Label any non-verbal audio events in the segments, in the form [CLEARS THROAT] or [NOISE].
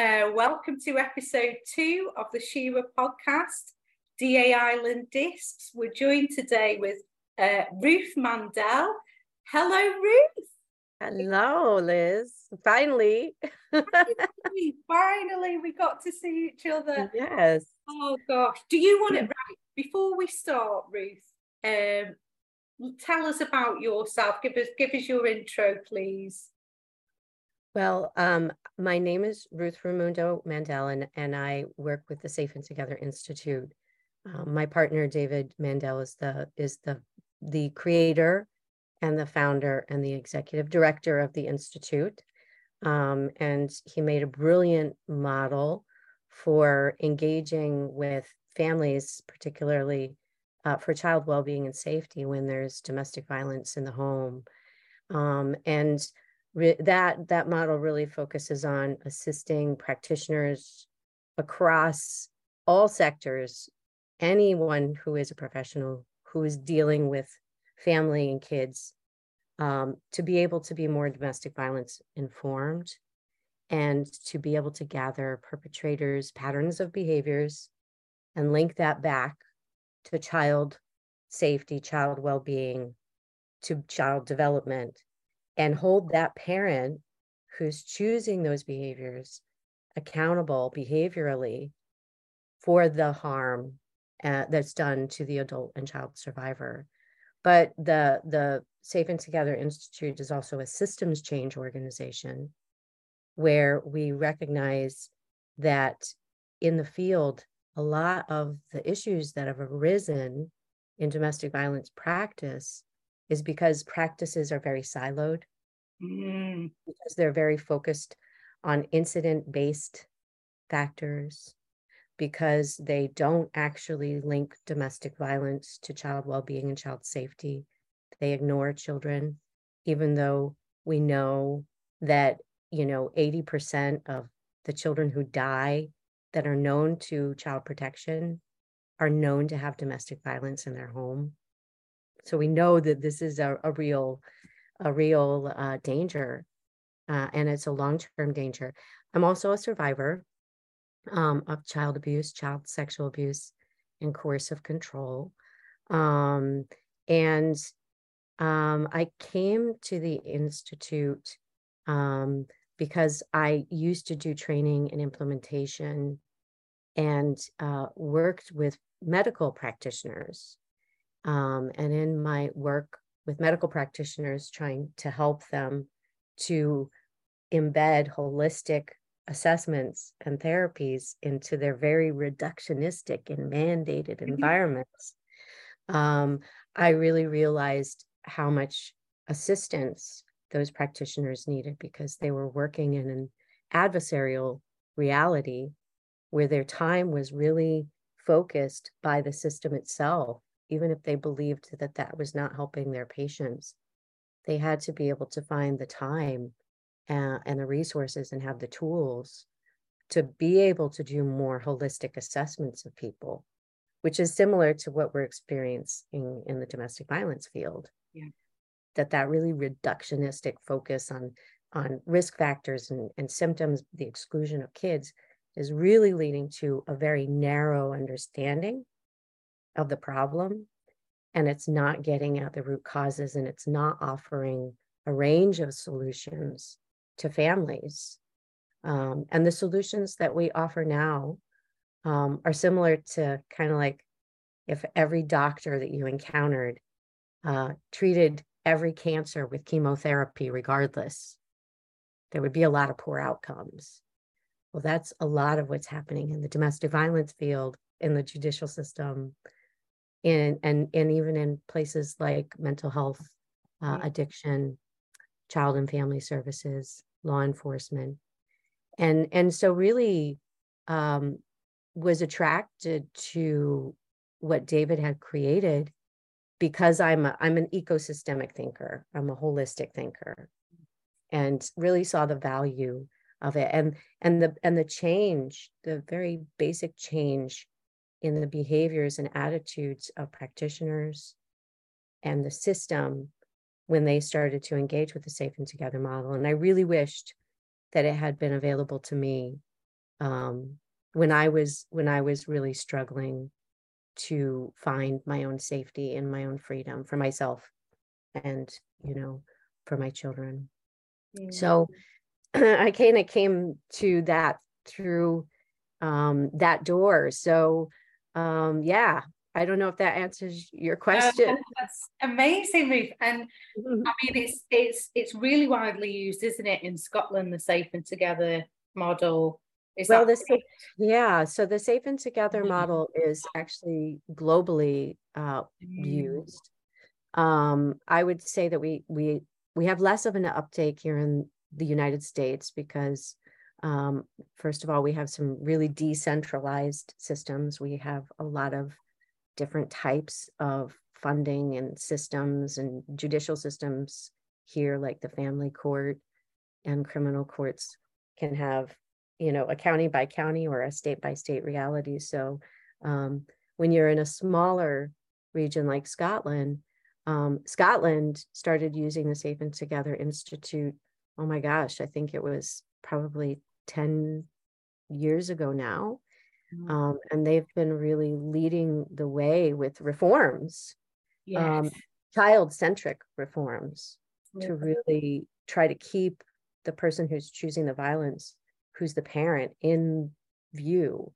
Uh, welcome to episode two of the SHERA podcast, DA Island Discs. We're joined today with uh, Ruth Mandel. Hello, Ruth. Hello, Liz. Finally. finally, [LAUGHS] finally, we got to see each other. Yes. Oh gosh. Do you want it right before we start, Ruth? Um, tell us about yourself. Give us give us your intro, please. Well, um, my name is Ruth Reymundo Mandel, and, and I work with the Safe and Together Institute. Um, my partner David Mandel is the is the the creator and the founder and the executive director of the institute, um, and he made a brilliant model for engaging with families, particularly uh, for child well-being and safety when there's domestic violence in the home, um, and that that model really focuses on assisting practitioners across all sectors anyone who is a professional who is dealing with family and kids um, to be able to be more domestic violence informed and to be able to gather perpetrators patterns of behaviors and link that back to child safety child well-being to child development and hold that parent who's choosing those behaviors accountable behaviorally for the harm uh, that's done to the adult and child survivor. But the the Safe and Together Institute is also a systems change organization where we recognize that in the field, a lot of the issues that have arisen in domestic violence practice is because practices are very siloed, mm. because they're very focused on incident based factors, because they don't actually link domestic violence to child well being and child safety. They ignore children, even though we know that, you know, 80% of the children who die that are known to child protection are known to have domestic violence in their home. So we know that this is a, a real, a real uh, danger, uh, and it's a long-term danger. I'm also a survivor um, of child abuse, child sexual abuse, and coercive control. Um, and um, I came to the institute um, because I used to do training and implementation and uh, worked with medical practitioners um, and in my work with medical practitioners, trying to help them to embed holistic assessments and therapies into their very reductionistic and mandated mm-hmm. environments, um, I really realized how much assistance those practitioners needed because they were working in an adversarial reality where their time was really focused by the system itself even if they believed that that was not helping their patients, they had to be able to find the time and, uh, and the resources and have the tools to be able to do more holistic assessments of people, which is similar to what we're experiencing in the domestic violence field. Yeah. That that really reductionistic focus on on risk factors and, and symptoms, the exclusion of kids, is really leading to a very narrow understanding of the problem and it's not getting at the root causes and it's not offering a range of solutions to families. Um, and the solutions that we offer now um, are similar to kind of like if every doctor that you encountered uh, treated every cancer with chemotherapy, regardless, there would be a lot of poor outcomes. Well, that's a lot of what's happening in the domestic violence field, in the judicial system, in and and even in places like mental health, uh, addiction, child and family services, law enforcement, and and so really um, was attracted to what David had created because I'm a, I'm an ecosystemic thinker. I'm a holistic thinker, and really saw the value of it. And and the and the change, the very basic change in the behaviors and attitudes of practitioners and the system when they started to engage with the safe and together model. And I really wished that it had been available to me um, when I was when I was really struggling to find my own safety and my own freedom for myself and you know for my children. Mm. So [CLEARS THROAT] I kind of came to that through um, that door. So um, yeah, I don't know if that answers your question. Uh, that's amazing, Ruth. And mm-hmm. I mean, it's it's it's really widely used, isn't it, in Scotland? The Safe and Together model. Is well, the safe, yeah. So the Safe and Together mm-hmm. model is actually globally uh, mm. used. Um, I would say that we we we have less of an uptake here in the United States because um, first of all, we have some really decentralized systems. We have a lot of different types of funding and systems and judicial systems here, like the family court and criminal courts can have, you know, a county by county or a state by state reality. So um, when you're in a smaller region like Scotland, um, Scotland started using the Safe and Together Institute. Oh my gosh, I think it was probably 10 years ago now. Mm-hmm. Um, and they've been really leading the way with reforms, um, yes. um, child centric reforms to really try to keep the person who's choosing the violence, who's the parent, in view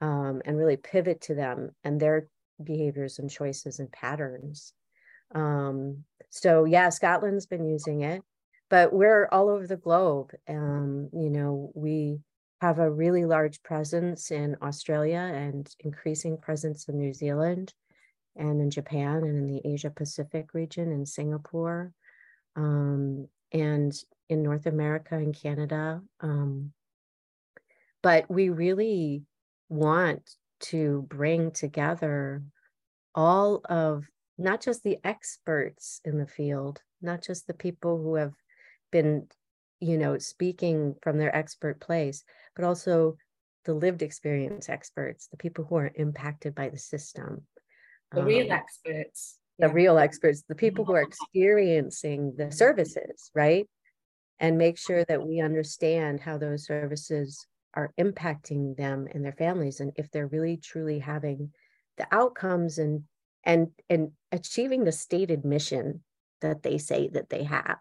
um, and really pivot to them and their behaviors and choices and patterns. Um, so, yeah, Scotland's been using it but we're all over the globe. Um, you know, we have a really large presence in Australia and increasing presence in New Zealand and in Japan and in the Asia Pacific region in Singapore um, and in North America and Canada. Um, but we really want to bring together all of not just the experts in the field, not just the people who have been you know speaking from their expert place but also the lived experience experts the people who are impacted by the system the um, real experts. the yeah. real experts the people who are [LAUGHS] experiencing the services right? And make sure that we understand how those services are impacting them and their families and if they're really truly having the outcomes and and and achieving the stated mission that they say that they have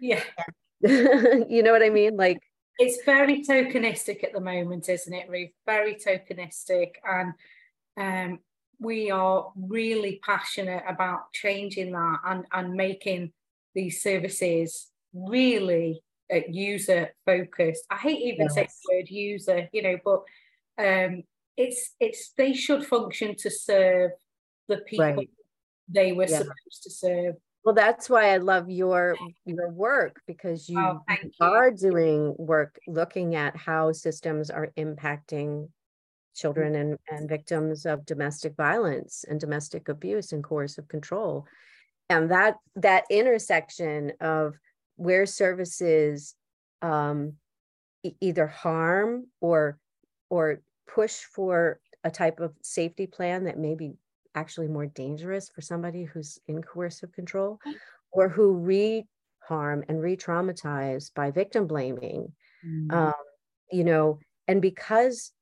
yeah. [LAUGHS] you know what I mean? Like it's very tokenistic at the moment, isn't it, Ruth? Very tokenistic. And um, we are really passionate about changing that and, and making these services really uh, user focused. I hate even yes. saying the word user, you know, but um, it's it's they should function to serve the people right. they were yeah. supposed to serve. Well, that's why I love your your work because you, oh, you are doing work looking at how systems are impacting children and, and victims of domestic violence and domestic abuse and coercive control. And that that intersection of where services um, e- either harm or or push for a type of safety plan that maybe actually more dangerous for somebody who's in coercive control or who re harm and re traumatize by victim blaming. Mm-hmm. Um, you know, and because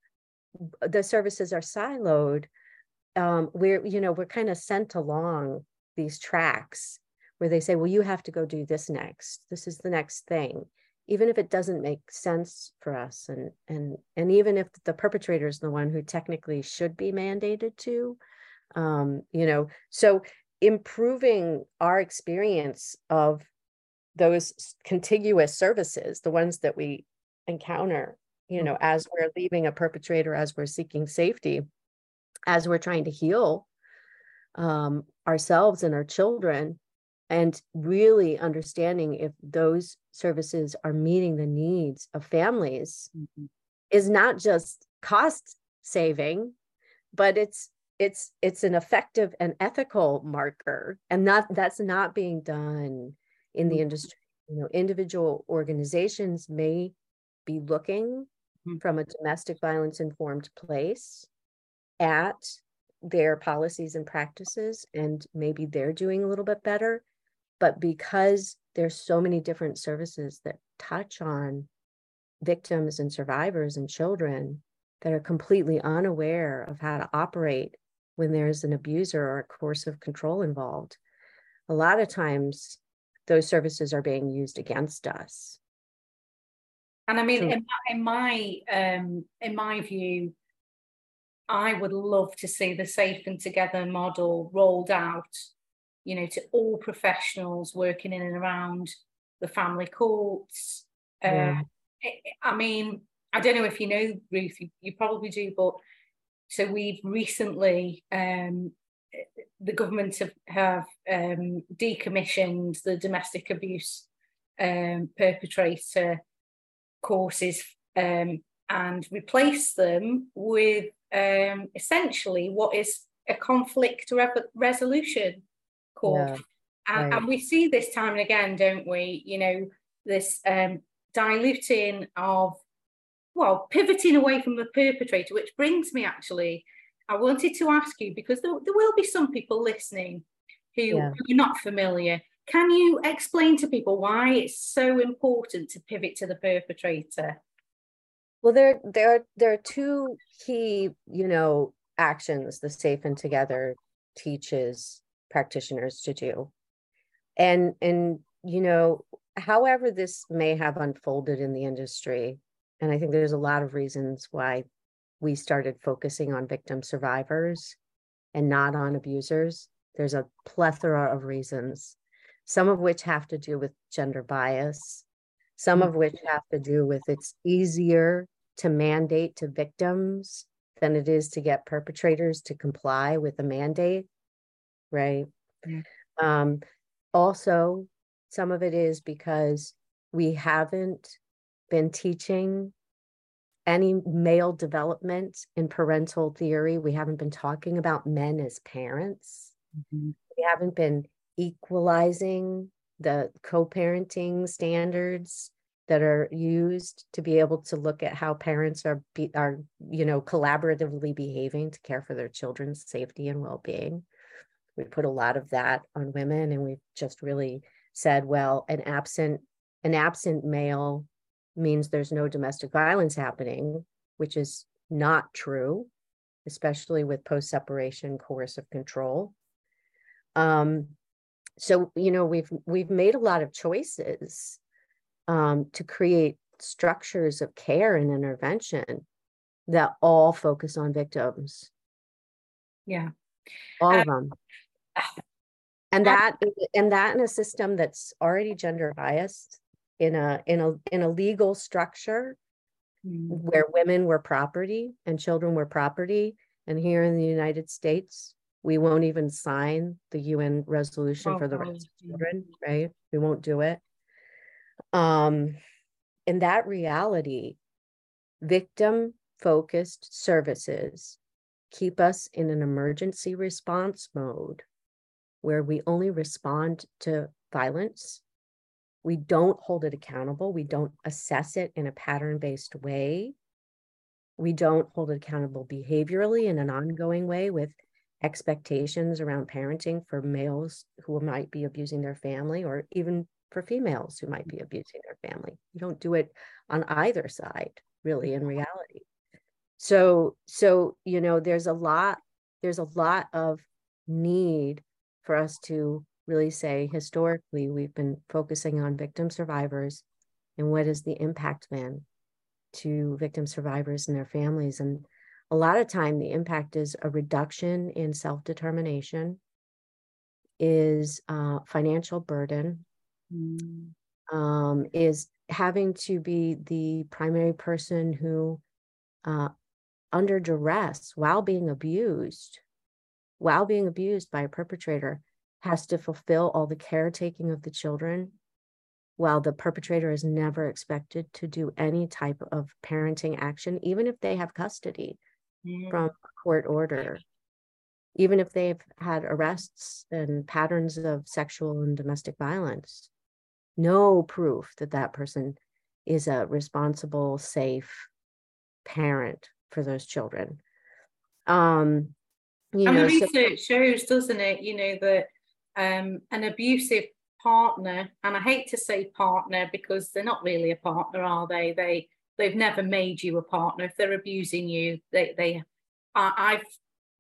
the services are siloed, um, we're, you know, we're kind of sent along these tracks where they say, well, you have to go do this next. This is the next thing. Even if it doesn't make sense for us, and and and even if the perpetrator is the one who technically should be mandated to, um, you know so improving our experience of those contiguous services the ones that we encounter you know as we're leaving a perpetrator as we're seeking safety as we're trying to heal um, ourselves and our children and really understanding if those services are meeting the needs of families mm-hmm. is not just cost saving but it's it's it's an effective and ethical marker and not that's not being done in the mm-hmm. industry you know individual organizations may be looking mm-hmm. from a domestic violence informed place at their policies and practices and maybe they're doing a little bit better but because there's so many different services that touch on victims and survivors and children that are completely unaware of how to operate when there's an abuser or a coercive control involved. A lot of times, those services are being used against us. And I mean, so, in, my, in my um, in my view, I would love to see the safe and together model rolled out, you know, to all professionals working in and around the family courts. Yeah. Uh, I mean, I don't know if you know, Ruth, you, you probably do, but so we've recently, um, the government have, have um, decommissioned the domestic abuse um, perpetrator courses um, and replaced them with um, essentially what is a conflict re- resolution course. Yeah, and, right. and, we see this time and again, don't we? You know, this um, diluting of, well, pivoting away from the perpetrator, which brings me actually, I wanted to ask you because there, there will be some people listening who, yeah. are not familiar. Can you explain to people why it's so important to pivot to the perpetrator? Well, there there there are two key, you know, actions the Safe and Together teaches practitioners to do. And and you know, however this may have unfolded in the industry, and I think there's a lot of reasons why we started focusing on victim survivors and not on abusers. There's a plethora of reasons, some of which have to do with gender bias, some of which have to do with it's easier to mandate to victims than it is to get perpetrators to comply with a mandate, right? Yeah. Um, also, some of it is because we haven't been teaching any male development in parental theory. We haven't been talking about men as parents. Mm-hmm. We haven't been equalizing the co parenting standards that are used to be able to look at how parents are be, are you know collaboratively behaving to care for their children's safety and well-being we put a lot of that on women and we've just really said well an absent an absent male means there's no domestic violence happening which is not true especially with post separation coercive control. Um, so you know we've we've made a lot of choices um, to create structures of care and intervention that all focus on victims. Yeah. All um, of them. And that and that in a system that's already gender biased in a in a in a legal structure mm-hmm. where women were property and children were property and here in the united states we won't even sign the un resolution oh, for the rights of children right we won't do it um in that reality victim focused services keep us in an emergency response mode where we only respond to violence. We don't hold it accountable. We don't assess it in a pattern based way. We don't hold it accountable behaviorally in an ongoing way with expectations around parenting for males who might be abusing their family or even for females who might be mm. abusing their family. You don't do it on either side, really, in reality. So, so you know, there's a lot, there's a lot of need for us to really say historically we've been focusing on victim survivors and what is the impact then to victim survivors and their families and a lot of time the impact is a reduction in self-determination is uh, financial burden mm. um, is having to be the primary person who uh, under duress while being abused while being abused by a perpetrator has to fulfill all the caretaking of the children while the perpetrator is never expected to do any type of parenting action even if they have custody mm. from a court order even if they've had arrests and patterns of sexual and domestic violence no proof that that person is a responsible safe parent for those children um you and know, the research so, shows, doesn't it? You know that um, an abusive partner, and I hate to say partner because they're not really a partner, are they? They they've never made you a partner. If they're abusing you, they they I've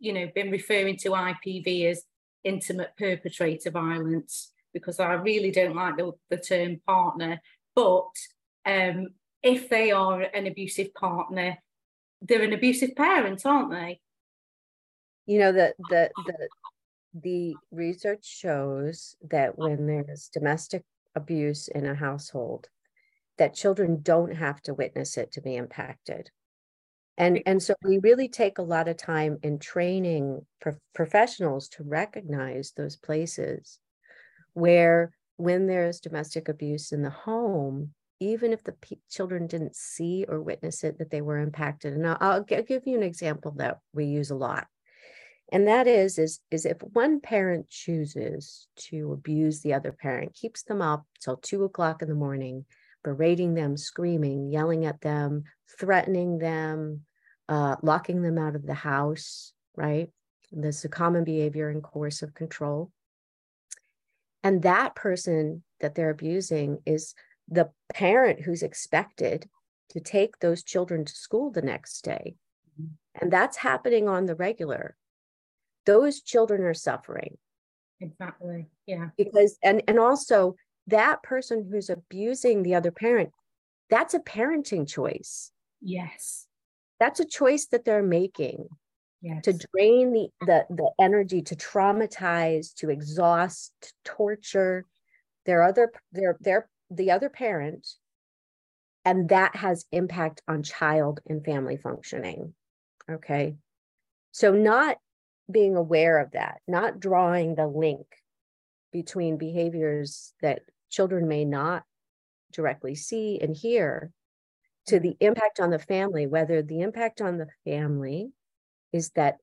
you know been referring to IPV as intimate perpetrator violence because I really don't like the, the term partner. But um, if they are an abusive partner, they're an abusive parent, aren't they? You know that the the the research shows that when there's domestic abuse in a household, that children don't have to witness it to be impacted. And, and so we really take a lot of time in training pro- professionals to recognize those places where when there's domestic abuse in the home, even if the p- children didn't see or witness it, that they were impacted. And I'll, I'll give you an example that we use a lot. And that is, is, is if one parent chooses to abuse the other parent, keeps them up till two o'clock in the morning, berating them, screaming, yelling at them, threatening them, uh, locking them out of the house, right? This is a common behavior in coercive control. And that person that they're abusing is the parent who's expected to take those children to school the next day. Mm-hmm. And that's happening on the regular. Those children are suffering. Exactly. Yeah. Because, and, and also that person who's abusing the other parent, that's a parenting choice. Yes. That's a choice that they're making. Yes. To drain the, the the energy, to traumatize, to exhaust, to torture their other their their the other parent, and that has impact on child and family functioning. Okay. So not being aware of that, not drawing the link between behaviors that children may not directly see and hear to mm-hmm. the impact on the family, whether the impact on the family is that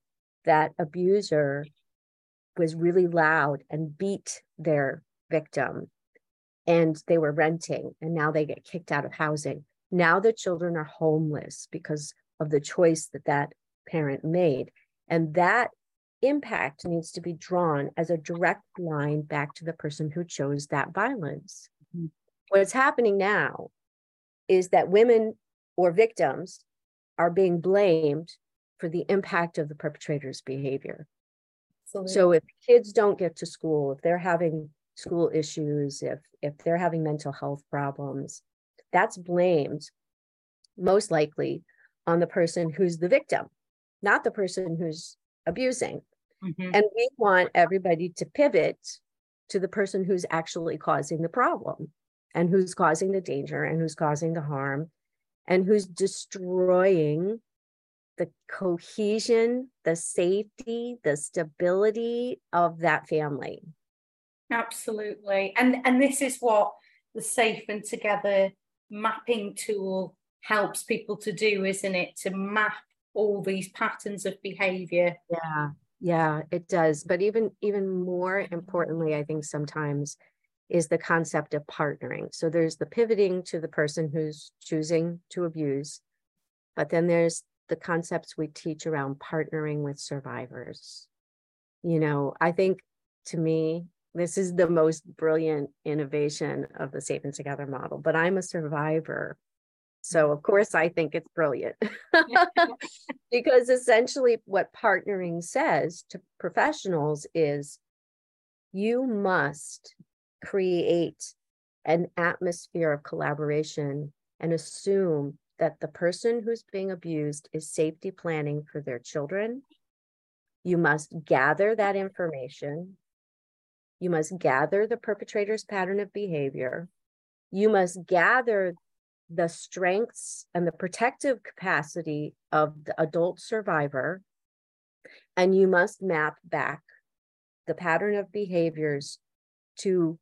that abuser was really loud and beat their victim and they were renting and now they get kicked out of housing. Now the children are homeless because of the choice that that parent made. And that impact needs to be drawn as a direct line back to the person who chose that violence. Mm-hmm. What's happening now is that women or victims are being blamed for the impact of the perpetrator's behavior. Absolutely. So if kids don't get to school, if they're having school issues, if if they're having mental health problems, that's blamed most likely on the person who's the victim, not the person who's abusing. Mm-hmm. And we want everybody to pivot to the person who's actually causing the problem and who's causing the danger and who's causing the harm and who's destroying the cohesion, the safety, the stability of that family. Absolutely. And and this is what the safe and together mapping tool helps people to do, isn't it? To map all these patterns of behavior. Yeah. Yeah, it does. But even even more importantly, I think sometimes is the concept of partnering. So there's the pivoting to the person who's choosing to abuse, but then there's the concepts we teach around partnering with survivors. You know, I think to me, this is the most brilliant innovation of the and Together model, but I'm a survivor. So, of course, I think it's brilliant [LAUGHS] [LAUGHS] because essentially what partnering says to professionals is you must create an atmosphere of collaboration and assume that the person who's being abused is safety planning for their children. You must gather that information. You must gather the perpetrator's pattern of behavior. You must gather the strengths and the protective capacity of the adult survivor. And you must map back the pattern of behaviors to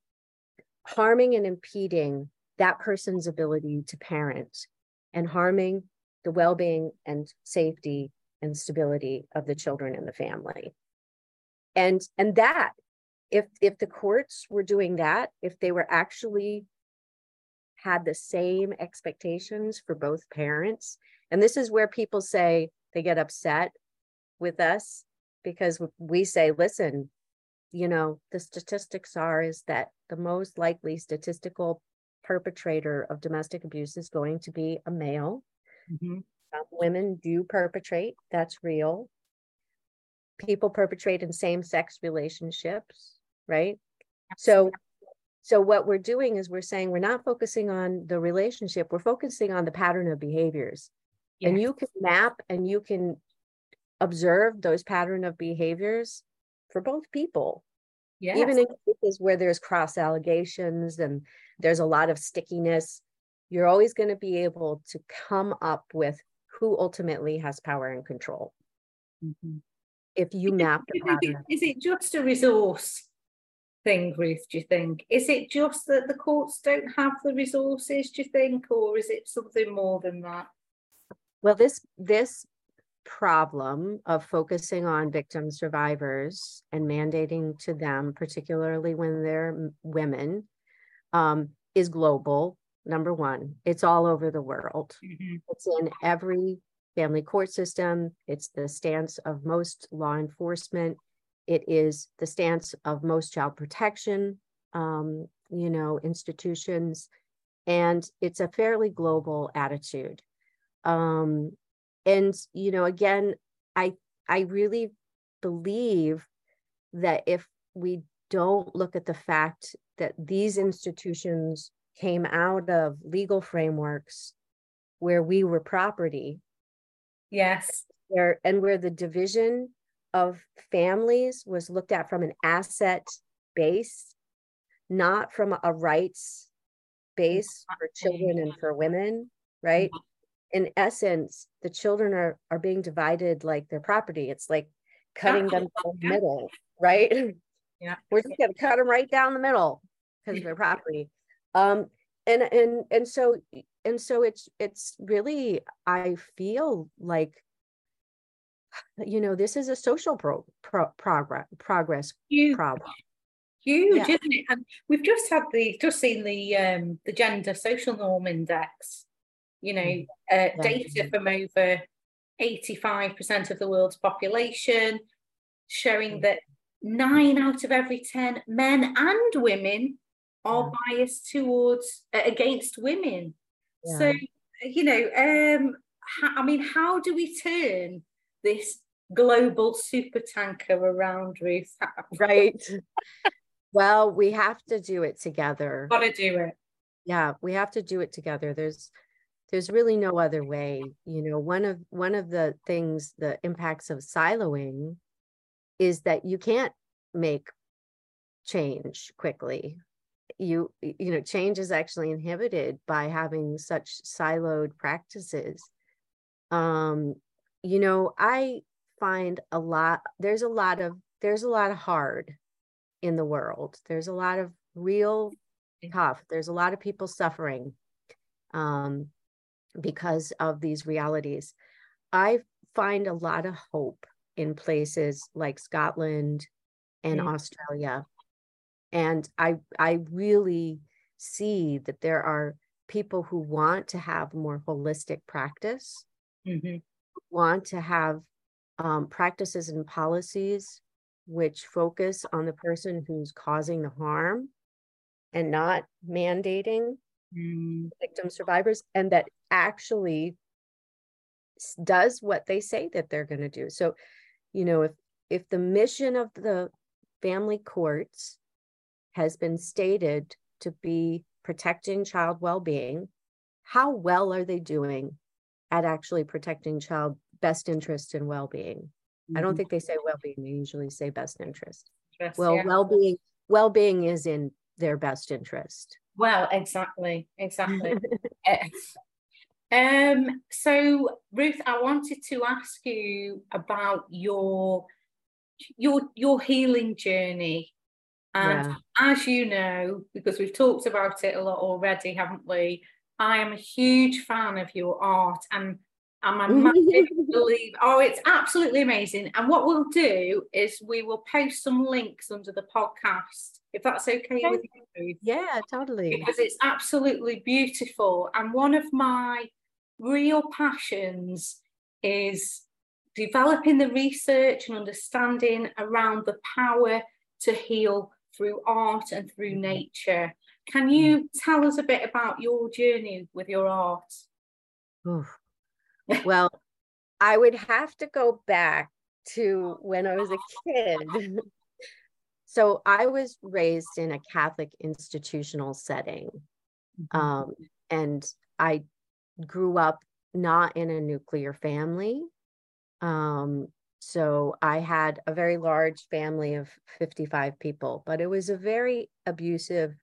harming and impeding that person's ability to parent and harming the well-being and safety and stability of the children and the family and and that if if the courts were doing that if they were actually had the same expectations for both parents and this is where people say they get upset with us because we say listen you know the statistics are is that the most likely statistical perpetrator of domestic abuse is going to be a male. Mm-hmm. Um, women do perpetrate, that's real. People perpetrate in same sex relationships, right? So so what we're doing is we're saying we're not focusing on the relationship, we're focusing on the pattern of behaviors. Yes. And you can map and you can observe those pattern of behaviors for both people. Yes. Even in cases where there's cross allegations and there's a lot of stickiness, you're always going to be able to come up with who ultimately has power and control. Mm-hmm. If you map the pattern. Is it just a resource thing, Ruth, do you think? Is it just that the courts don't have the resources, do you think, or is it something more than that? Well, this this problem of focusing on victim survivors and mandating to them, particularly when they're women, um, is global. Number one, it's all over the world. Mm-hmm. It's in every family court system. It's the stance of most law enforcement. It is the stance of most child protection, um, you know, institutions, and it's a fairly global attitude. Um, and you know, again, I I really believe that if we don't look at the fact that these institutions came out of legal frameworks where we were property. Yes. Where and where the division of families was looked at from an asset base, not from a rights base for children and for women, right? In essence, the children are are being divided like their property. It's like cutting them [LAUGHS] down the middle, right? Yeah. [LAUGHS] We're just gonna cut them right down the middle because of their [LAUGHS] property. Um, and and and so and so it's it's really I feel like you know this is a social pro, pro progress progress huge, problem huge yeah. isn't it and we've just had the just seen the um the gender social norm index you know mm. uh, yeah. data from over 85% of the world's population showing mm. that nine out of every 10 men and women are yeah. biased towards uh, against women so you know um i mean how do we turn this global super tanker around Ruth. right. well, we have to do it together. Gotta do it. Yeah, we have to do it together. There's there's really no other way. You know, one of one of the things, the impacts of siloing is that you can't make change quickly you you know change is actually inhibited by having such siloed practices um you know, I find a lot, there's a lot of, there's a lot of hard in the world. There's a lot of real tough. There's a lot of people suffering um, because of these realities. I find a lot of hope in places like Scotland and mm-hmm. Australia. And I I really see that there are people who want to have more holistic practice mm-hmm want to have um, practices and policies which focus on the person who's causing the harm and not mandating mm. victim survivors and that actually does what they say that they're going to do so you know if if the mission of the family courts has been stated to be protecting child well-being how well are they doing at actually protecting child best interest and well-being. Mm-hmm. I don't mm-hmm. think they say well-being, they usually say best interest. Yes, well, yeah. well-being, well-being is in their best interest. Well, exactly, exactly. [LAUGHS] um, so Ruth, I wanted to ask you about your your your healing journey. And yeah. as you know, because we've talked about it a lot already, haven't we? I am a huge fan of your art and I'm a [LAUGHS] massive believer. Oh, it's absolutely amazing. And what we'll do is we will post some links under the podcast, if that's okay, okay. with you. Yeah, totally. Because it's absolutely beautiful. And one of my real passions is developing the research and understanding around the power to heal through art and through mm-hmm. nature. can you tell us a bit about your journey with your art? [LAUGHS] well, I would have to go back to when I was a kid. [LAUGHS] so I was raised in a Catholic institutional setting. Mm-hmm. Um, and I grew up not in a nuclear family. Um, so I had a very large family of 55 people, but it was a very abusive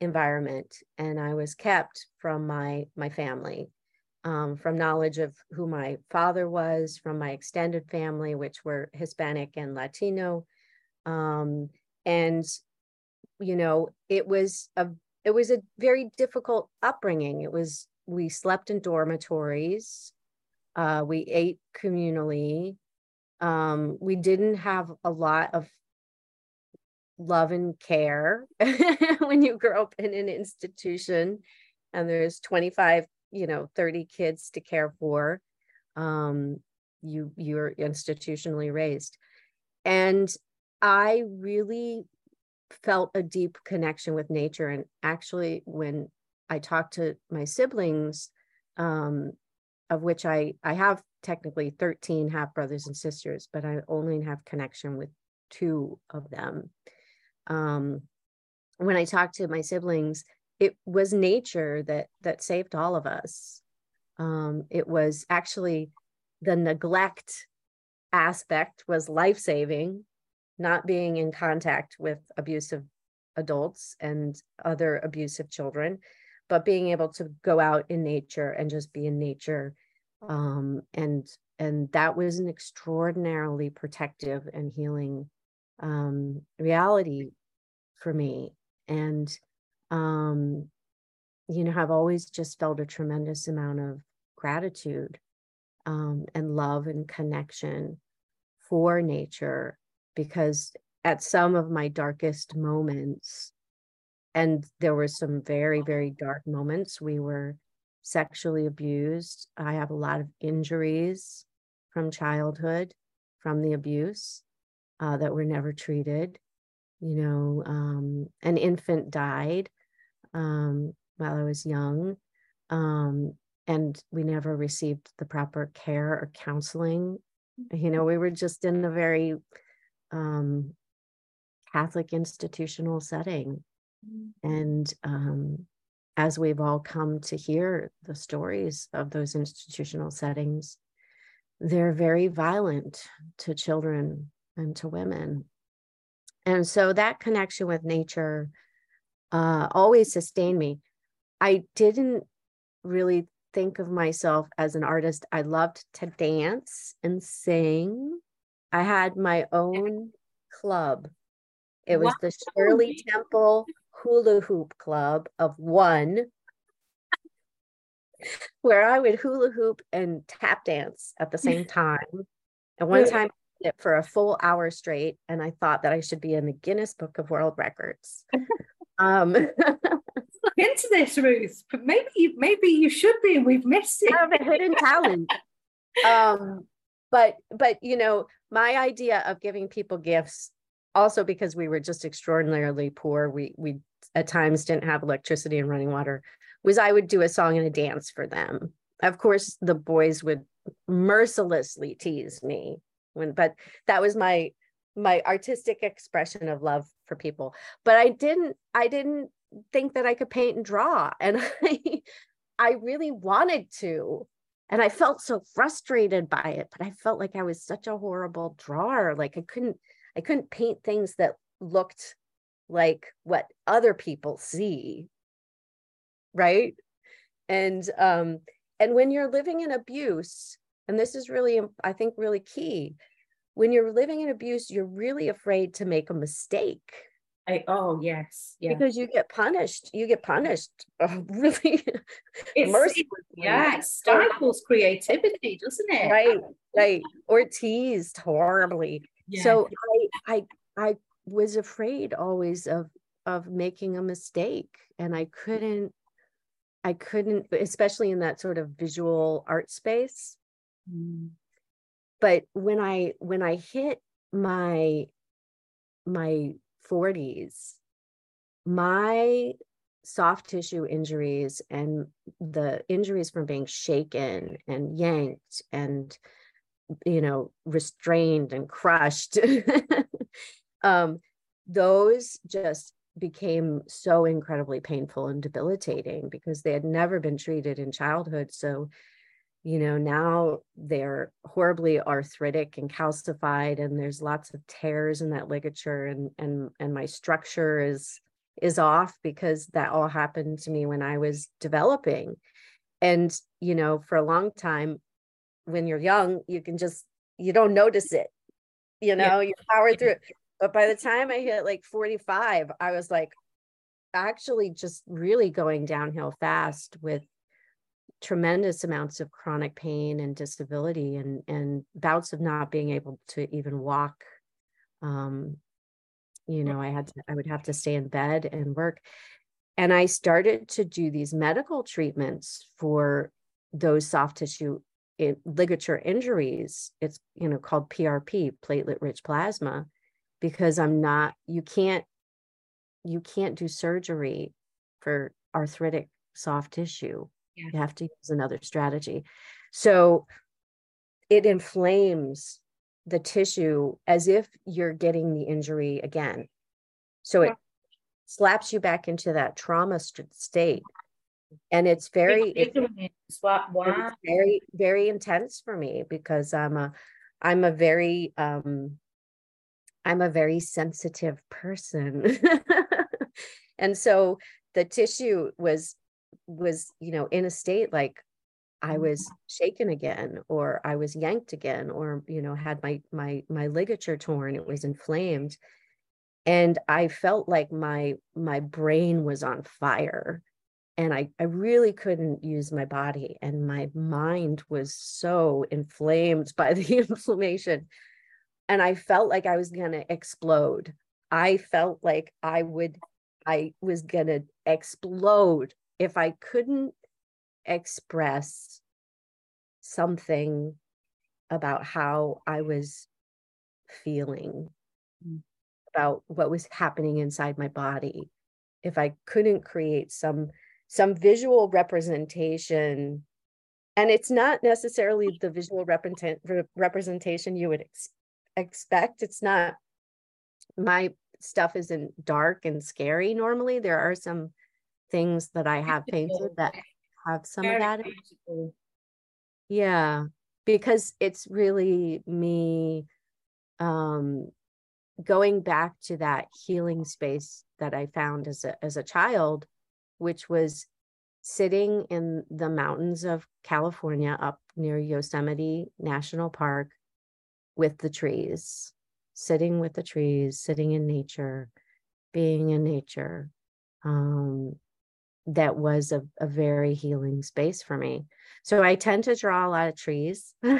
environment and I was kept from my my family um, from knowledge of who my father was, from my extended family, which were Hispanic and Latino. Um, and, you know, it was a it was a very difficult upbringing. It was we slept in dormitories, uh, we ate communally. Um, we didn't have a lot of love and care [LAUGHS] when you grow up in an institution and there's 25 you know 30 kids to care for um, you you're institutionally raised. And i really felt a deep connection with nature. And actually when i talked to my siblings um, of which i i have technically 13 half brothers and sisters but i only have connection with two of them. Um, when i talked to my siblings it was nature that that saved all of us. Um, it was actually the neglect aspect was life-saving not being in contact with abusive adults and other abusive children but being able to go out in nature and just be in nature. Um, and and that was an extraordinarily protective and healing um, reality for me. And um, you know, I've always just felt a tremendous amount of gratitude um, and love and connection for nature because at some of my darkest moments, and there were some very, very dark moments, we were sexually abused. I have a lot of injuries from childhood, from the abuse uh, that were never treated. You know, um, an infant died um, while I was young. Um, and we never received the proper care or counseling. You know, we were just in a very um, Catholic institutional setting. And um, as we've all come to hear the stories of those institutional settings, they're very violent to children and to women. And so that connection with nature uh, always sustained me. I didn't really think of myself as an artist. I loved to dance and sing. I had my own club. It was wow. the Shirley Temple Hula Hoop Club of one, [LAUGHS] where I would hula hoop and tap dance at the same time. And one time it for a full hour straight, and I thought that I should be in the Guinness Book of World Records. [LAUGHS] Um, look [LAUGHS] into this, Ruth. But maybe maybe you should be, and we've missed it. I have a hidden talent. um, but but you know, my idea of giving people gifts, also because we were just extraordinarily poor, we we at times didn't have electricity and running water, was I would do a song and a dance for them. Of course, the boys would mercilessly tease me when, but that was my my artistic expression of love for people but i didn't i didn't think that i could paint and draw and [LAUGHS] i i really wanted to and i felt so frustrated by it but i felt like i was such a horrible drawer like i couldn't i couldn't paint things that looked like what other people see. Right? And um and when you're living in abuse and this is really i think really key when you're living in abuse, you're really afraid to make a mistake. I, oh yes, yeah. Because you get punished. You get punished [LAUGHS] uh, really mercilessly. Yeah, it stifles creativity, doesn't it? Right, right. Or teased horribly. Yeah. So I, I, I was afraid always of of making a mistake, and I couldn't. I couldn't, especially in that sort of visual art space. Mm but when i when i hit my my 40s my soft tissue injuries and the injuries from being shaken and yanked and you know restrained and crushed [LAUGHS] um, those just became so incredibly painful and debilitating because they had never been treated in childhood. So you know now they're horribly arthritic and calcified and there's lots of tears in that ligature and and and my structure is is off because that all happened to me when I was developing and you know for a long time when you're young you can just you don't notice it you know yeah. you power through it [LAUGHS] but by the time I hit like 45 I was like actually just really going downhill fast with tremendous amounts of chronic pain and disability and and bouts of not being able to even walk um you know i had to i would have to stay in bed and work. And i started to do these medical treatments for those soft tissue in, ligature injuries. It's you know called prp platelet rich plasma because i'm not you can't you can't do surgery for arthritic soft tissue yeah. you have to use another strategy. So it inflames the tissue as if you're getting the injury again. So it slaps you back into that trauma st- state. And it's very it's, it's very very intense for me because i'm a i'm a very um i'm a very sensitive person. [LAUGHS] And so the tissue was was you know in a state like i mm-hmm. was shaken again or i was yanked again or you know had my my my ligature torn it was inflamed. And i felt like my my brain was on fire and I, I really couldn't use my body and my mind was so inflamed [LAUGHS] by the inflammation. And i felt like i was going to explode. I felt like i would i was going to explode if I couldn't express something about how I was feeling, mm. about what was happening inside my body, if I couldn't create some some visual representation and it's not necessarily the visual represent, representation you would ex- expect it's not my stuff isn't dark and scary normally there are some things that I have painted that have some Very of that. Yeah, because it's really me um, going back to that healing space that I found as a as a child, which was sitting in the mountains of California up near Yosemite National Park with the trees, sitting with the trees, sitting in nature, being in nature, um, that was a, a very healing space for me. So I tend to draw a lot of trees. [LAUGHS] but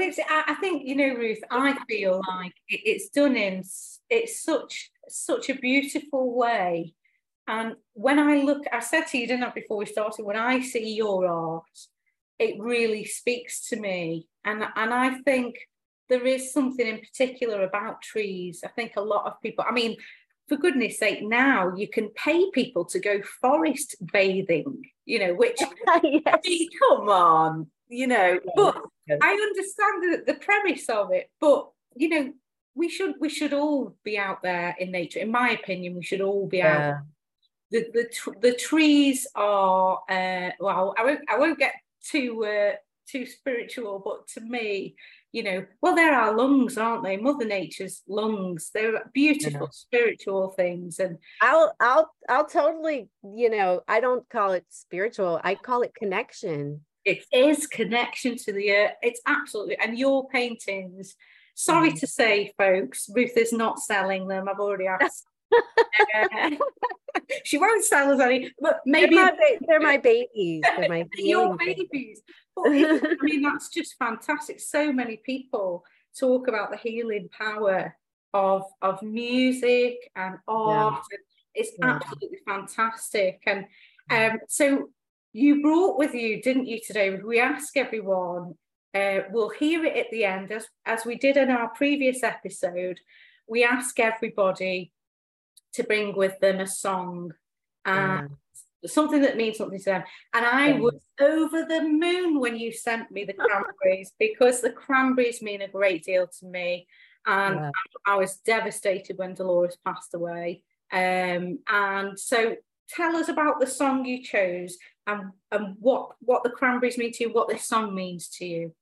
it's I think you know Ruth I feel like it's done in it's such such a beautiful way and when I look I said to you didn't I before we started when I see your art it really speaks to me and and I think there is something in particular about trees I think a lot of people I mean for goodness sake, now you can pay people to go forest bathing, you know, which, [LAUGHS] yes. Come on, you know, but I understand the, the premise of it, but, you know, we should we should all be out there in nature. In my opinion, we should all be yeah. out. The the the trees are uh, well. I won't I won't get too uh, too spiritual, but to me, you know, well, they're our lungs, aren't they? Mother Nature's lungs. They're beautiful yeah. spiritual things. And I'll I'll I'll totally, you know, I don't call it spiritual. I call it connection. It is connection to the earth. It's absolutely and your paintings. Sorry mm. to say, folks, Ruth is not selling them. I've already asked. [LAUGHS] she won't sell us any, but maybe they're my, they're my babies. They're my [LAUGHS] your babies. I mean, that's just fantastic. So many people talk about the healing power of of music and art. Yeah. It's yeah. absolutely fantastic. And um, so you brought with you, didn't you, today? We ask everyone. Uh, we'll hear it at the end, as as we did in our previous episode. We ask everybody to bring with them a song and yeah. something that means something to them. And I yeah. was over the moon when you sent me the cranberries [LAUGHS] because the cranberries mean a great deal to me. And yeah. I was devastated when Dolores passed away. Um, and so tell us about the song you chose and, and what, what the cranberries mean to you, what this song means to you.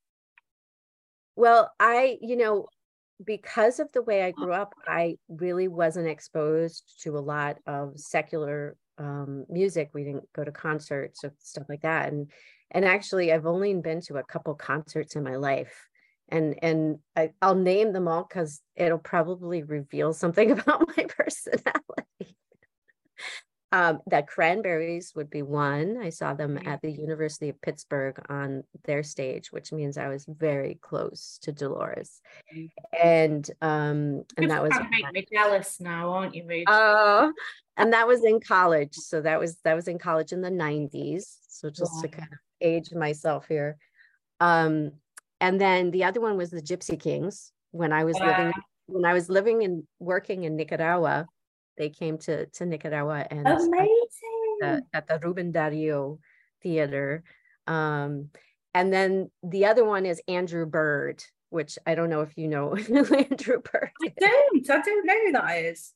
Well, I, you know, because of the way I grew up, I really wasn't exposed to a lot of secular um, music. We didn't go to concerts or stuff like that. And and actually, I've only been to a couple concerts in my life. And and I, I'll name them all because it'll probably reveal something [LAUGHS] about my personality um, that cranberries would be one. I saw them mm-hmm. at the University of Pittsburgh on their stage, which means I was very close to Dolores. Mm-hmm. And um, and that was make me jealous now, aren't you, Oh, and that was in college. So that was that was in college in the 90s. So just to kind of age myself here. Um, and then the other one was the Gypsy Kings when I was living when I was living and working in Nicaragua they came to to Nicaragua and amazing at the Ruben Dario Theater. Um, and then the other one is Andrew Bird, which I don't know if you know [LAUGHS] Andrew Bird. I don't. I don't know who that is.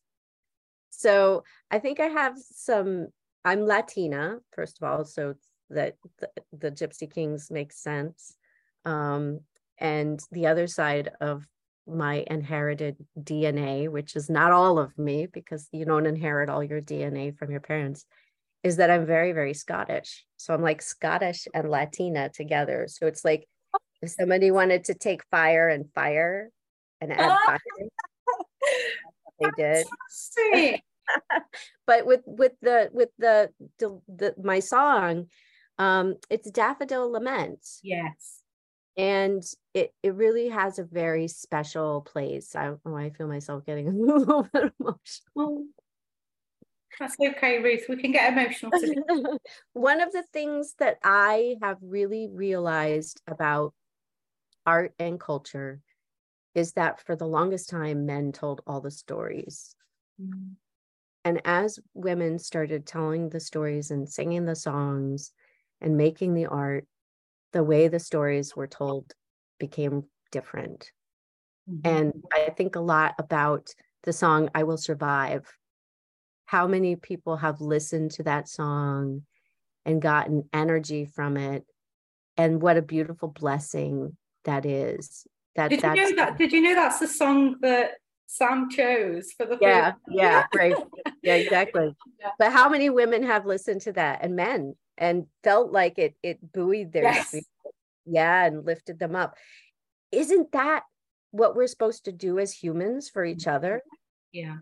So I think I have some. I'm Latina, first of all, so that the, the Gypsy Kings makes sense. Um, and the other side of my inherited DNA, which is not all of me because you don't inherit all your DNA from your parents, is that I'm very, very Scottish. So I'm like Scottish and Latina together. So it's like if somebody wanted to take fire and fire and add fire, [LAUGHS] they did. [LAUGHS] but with with the with the, the, the my song, um, it's Daffodil Lament. Yes and it it really has a very special place. I oh, I feel myself getting [LAUGHS] a little bit emotional. That's okay, Ruth. We can get emotional. [LAUGHS] One of the things that I have really realized about art and culture is that for the longest time, men told all the stories. Mm. And as women started telling the stories and singing the songs and making the art, the way the stories were told became different. Mm-hmm. And I think a lot about the song I Will Survive. How many people have listened to that song and gotten energy from it? And what a beautiful blessing that is. That did you know that? Did you know that's the song that Sam chose for the yeah yeah right [LAUGHS] yeah exactly. But how many women have listened to that and men? And felt like it it buoyed their yes. yeah and lifted them up. Isn't that what we're supposed to do as humans for each other? Yeah.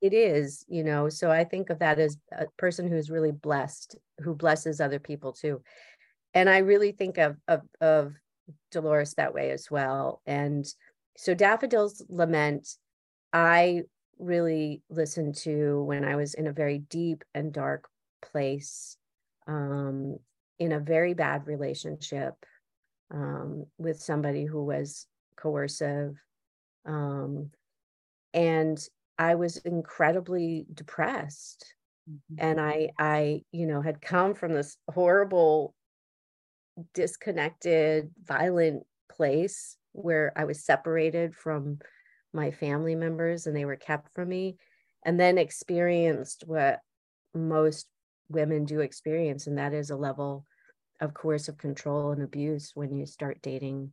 It is you know so i think of that as a person who's really blessed who blesses other people too. And i really think of of, of dolores that way as well. And so daffodil's lament. I really listened to when i was in a very deep and dark place um, in a very bad relationship um, with somebody who was coercive. Um, and I was incredibly depressed. Mm-hmm. And I, I, you know, had come from this horrible, disconnected, violent place where I was separated from my family members and they were kept from me, and then experienced what most women do experience, and that is a level of coercive control and abuse when you start dating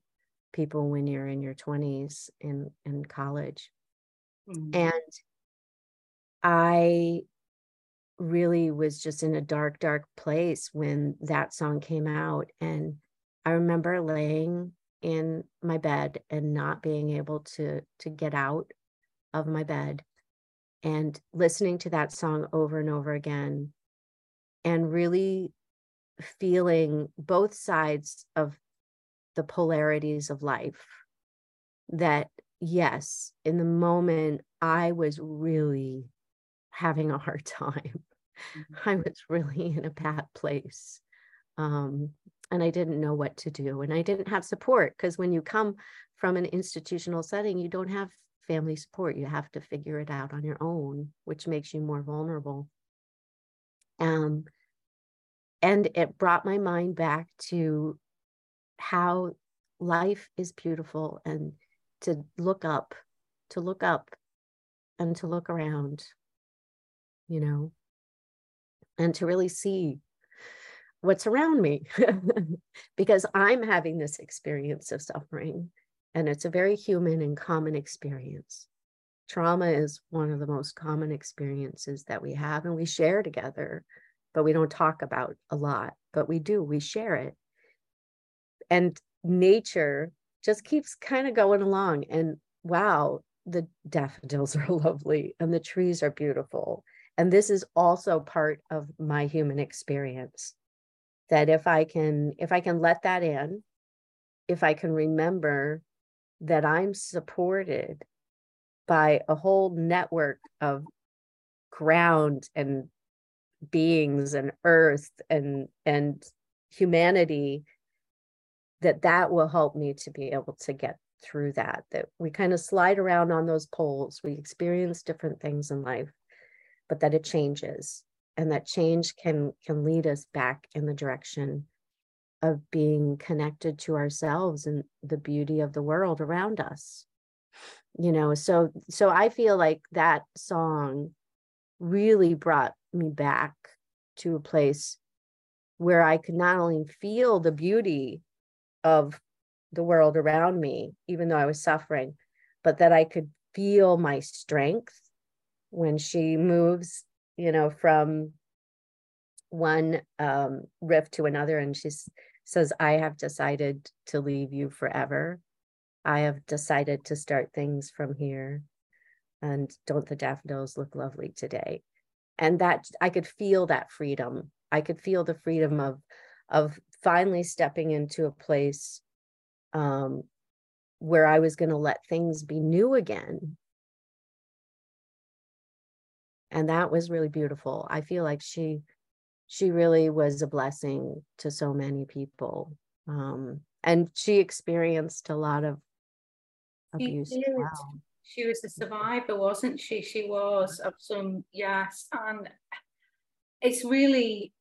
people when you're in your 20s in in college mm-hmm. and i really was just in a dark dark place when that song came out and i remember laying in my bed and not being able to to get out of my bed and listening to that song over and over again and really feeling both sides of the polarities of life that yes in the moment i was really having a hard [LAUGHS] time mm-hmm. i was really in a bad place um, and i didn't know what to do and i didn't have support because when you come from an institutional setting you don't have family support. You have to figure it out on your own, which makes you more vulnerable. Um, and it brought my mind back to how life is beautiful and to look up, to look up and to look around, you know, and to really see what's around me [LAUGHS] because I'm having this experience of suffering and it's a very human and common experience. Trauma is one of the most common experiences that we have and we share together, but we don't talk about a lot, but we do, we share it. And nature just keeps kind of going along. And wow, the daffodils [LAUGHS] are lovely and the trees are beautiful. And this is also part of my human experience that if I can, if I can let that in, if I can remember that I'm supported by a whole network of ground and beings and earth and and humanity that that will help me to be able to get through that that we kind of slide around on those poles. We experience different things in life but that it changes. And that change can can lead us back in the direction of being connected to ourselves and the beauty of the world around us. You know so so i feel like that song really brought me back to a place where i could not only feel the beauty of the world around me even though i was suffering but that i could feel my strength when she moves you know from one um, riff to another and she says i have decided to leave you forever I have decided to start things from here. And don't the daffodils look lovely today? And that I could feel that freedom. I could feel the freedom of of finally stepping into a place um, where I was going to let things be new again. And that was really beautiful. I feel like she she really was a blessing to so many people. Um, and she experienced a lot of abuse she, she was a survivor, wasn't she? She was of some yes, and it's really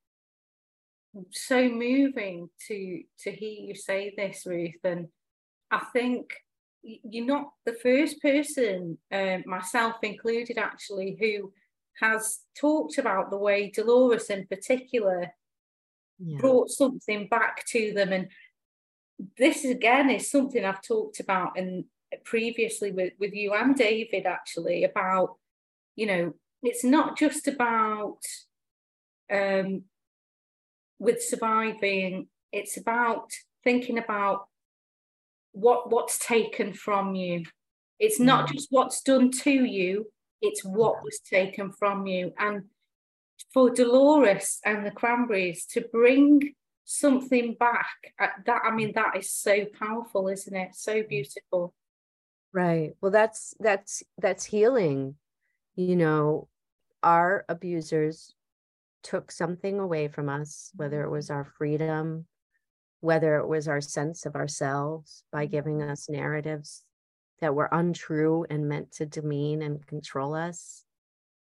so moving to to hear you say this, Ruth. And I think you're not the first person, um, myself included, actually, who has talked about the way Dolores, in particular, yeah. brought something back to them. And this again is something I've talked about in previously with, with you and David actually about, you know, it's not just about um, with surviving, it's about thinking about what what's taken from you. It's not mm. just what's done to you, it's what was taken from you. And for Dolores and the Cranberries to bring something back uh, that I mean that is so powerful, isn't it? So mm. beautiful. Right. Well, that's that's that's healing. You know, our abusers took something away from us, whether it was our freedom, whether it was our sense of ourselves by giving mm-hmm. us narratives that were untrue and meant to demean and control us.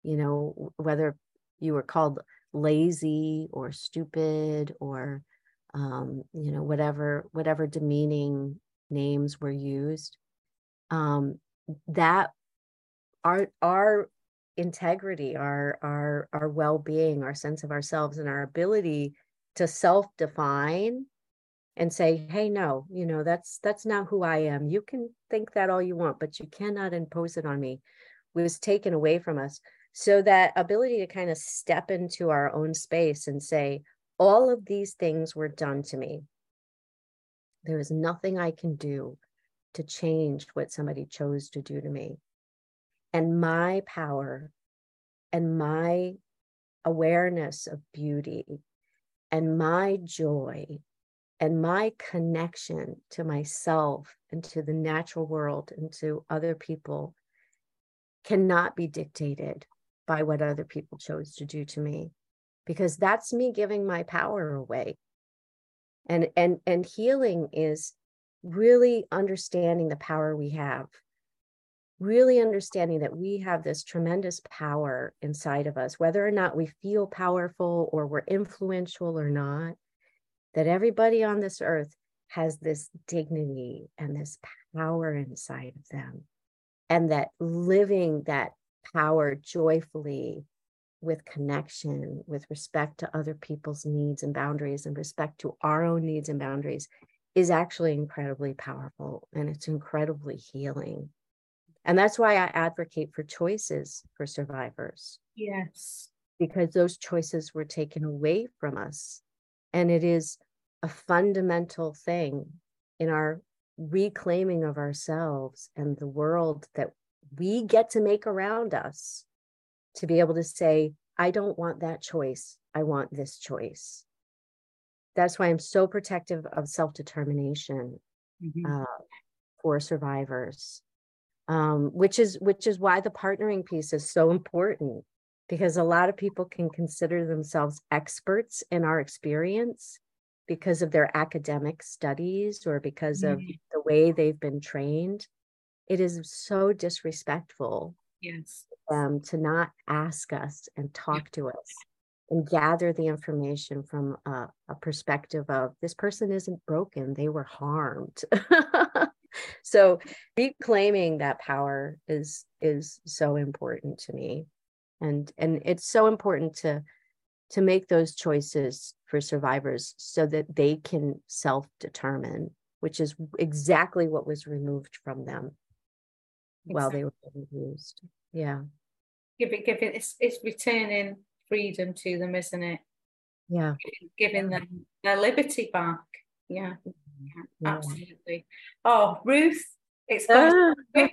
You know, whether you were called lazy or stupid or um, you know, whatever whatever demeaning names were used um, that our our integrity, our our our well-being, our sense of ourselves, and our ability to self-define and say, hey, no, you know, that's that's not who I am. You can think that all you want, but you cannot impose it on me, was taken away from us. So that ability to kind of step into our own space and say, all of these things were done to me. There is nothing I can do to change what somebody chose to do to me. And my power and my awareness of beauty and my joy and my connection to myself and to the natural world and to other people cannot be dictated by what other people chose to do to me because that's me giving my power away and and and healing is really understanding the power we have really understanding that we have this tremendous power inside of us, whether or not we feel powerful or we're influential or not, that everybody on this earth has this dignity and this power inside of them. And that living that power joyfully with connection, with respect to other people's needs and boundaries, and respect to our own needs and boundaries is actually incredibly powerful and it's incredibly healing. And that's why I advocate for choices for survivors. Yes. Because those choices were taken away from us. And it is a fundamental thing in our reclaiming of ourselves and the world that we get to make around us to be able to say, I don't want that choice. I want this choice. That's why I'm so protective of self determination mm-hmm. uh, for survivors, um, which is which is why the partnering piece is so important because a lot of people can consider themselves experts in our experience because of their academic studies or because mm-hmm. of the way they've been trained. It is so disrespectful yes them to not ask us and talk to us and gather the information from a, a perspective of this person isn't broken they were harmed. [LAUGHS] So reclaiming that power is is so important to me. And and it's so important to to make those choices for survivors so that they can self determine which is exactly what was removed from them exactly. while they were being used yeah. Give it give it it's, it's returning freedom to them isn't it? Yeah. Giving them their liberty back. Yeah, mm-hmm. yeah, yeah. absolutely. Oh ruth it's ah. gone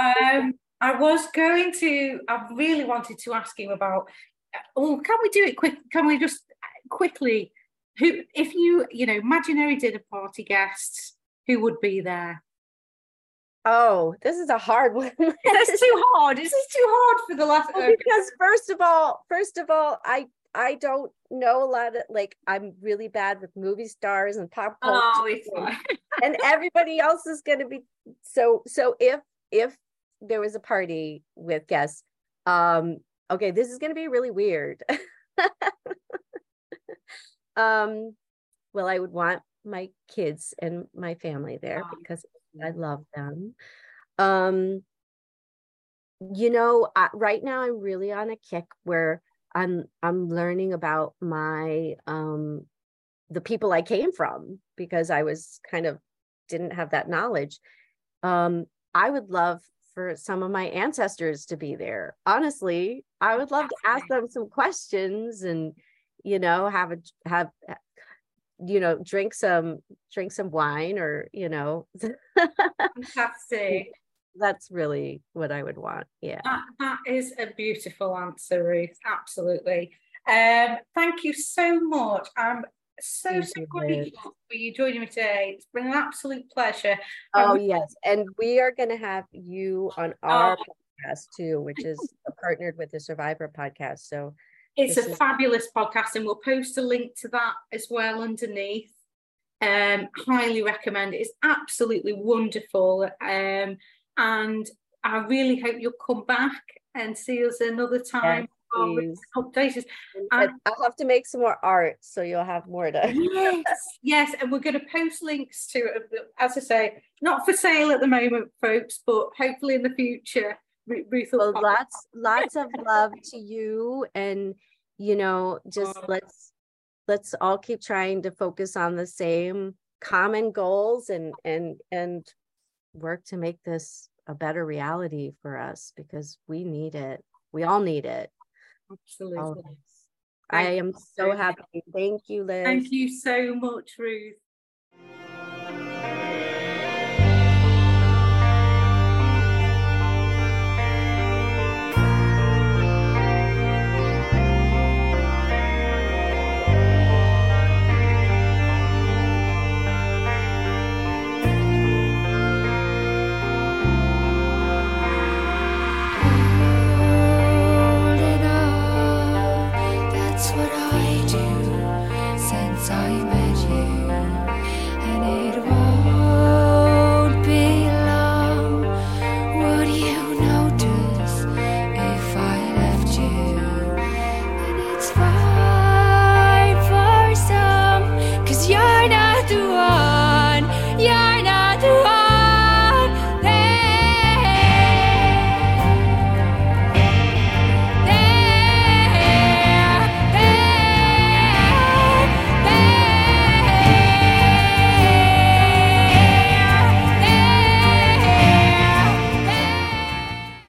um i was going to i really wanted to ask you about uh, oh can we do it quick can we just uh, quickly who if you you know imaginary dinner party guests who would be there Oh, this is a hard [LAUGHS] one. this is too hard. This is too hard for the last. Well, because first of all, first of all, I I don't know a lot of like I'm really bad with movie stars and pop culture. Oh, [LAUGHS] and everybody else is going to be so so if if there was a party with guests, um, okay, this is going to be really weird. [LAUGHS] um, well, I would want my kids and my family there because I love them. Um, you know, I, right now I'm really on a kick where I'm I'm learning about my um the people I came from because I was kind of didn't have that knowledge. Um, I would love for some of my ancestors to be there. Honestly, I would love to ask them some questions and you know have a have you know drink some drink some wine or you know fantastic [LAUGHS] that's really what i would want yeah. That, that is a beautiful answer ruth absolutely. Um thank you so much. I'm so thank so grateful for you joining me today. It's been an absolute pleasure. Oh um, yes and we are going to have you on our oh. podcast too which is partnered with the survivor podcast so it's a fabulous podcast, and we'll post a link to that as well underneath. Um, highly recommend it. It's absolutely wonderful. Um, and I really hope you'll come back and see us another time. And, I'll have to make some more art so you'll have more to. yes, yes, and we're going to post links to it. As I say, not for sale at the moment, folks, but hopefully in the future. Ruth well, lots, lots of love to you and you know just let's let's all keep trying to focus on the same common goals and and and work to make this a better reality for us because we need it. We all need it. Absolutely. i am so happy. thank you liz. Thank you so much ruth